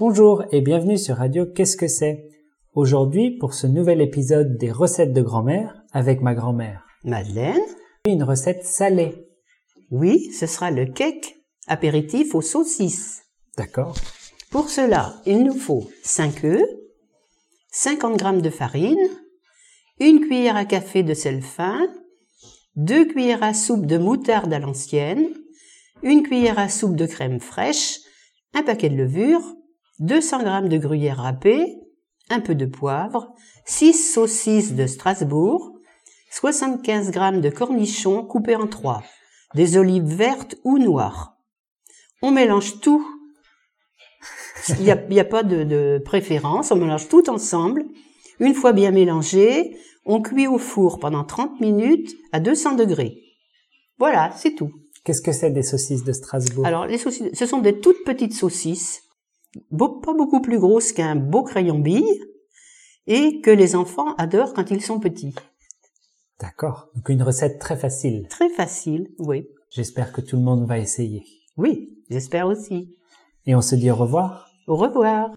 Bonjour et bienvenue sur Radio Qu'est-ce que c'est? Aujourd'hui, pour ce nouvel épisode des recettes de grand-mère avec ma grand-mère. Madeleine? Une recette salée. Oui, ce sera le cake apéritif aux saucisses. D'accord. Pour cela, il nous faut 5 œufs, 50 g de farine, une cuillère à café de sel fin, deux cuillères à soupe de moutarde à l'ancienne, une cuillère à soupe de crème fraîche, un paquet de levure, 200 g de gruyère râpée, un peu de poivre, 6 saucisses de Strasbourg, 75 g de cornichons coupés en trois, des olives vertes ou noires. On mélange tout. Il n'y a, il y a pas de, de préférence, on mélange tout ensemble. Une fois bien mélangé, on cuit au four pendant 30 minutes à 200 degrés. Voilà, c'est tout. Qu'est-ce que c'est des saucisses de Strasbourg? Alors, les saucisses, ce sont des toutes petites saucisses, pas beaucoup plus grosses qu'un beau crayon bille, et que les enfants adorent quand ils sont petits. D'accord. Donc une recette très facile. Très facile, oui. J'espère que tout le monde va essayer. Oui, j'espère aussi. Et on se dit au revoir. Au revoir.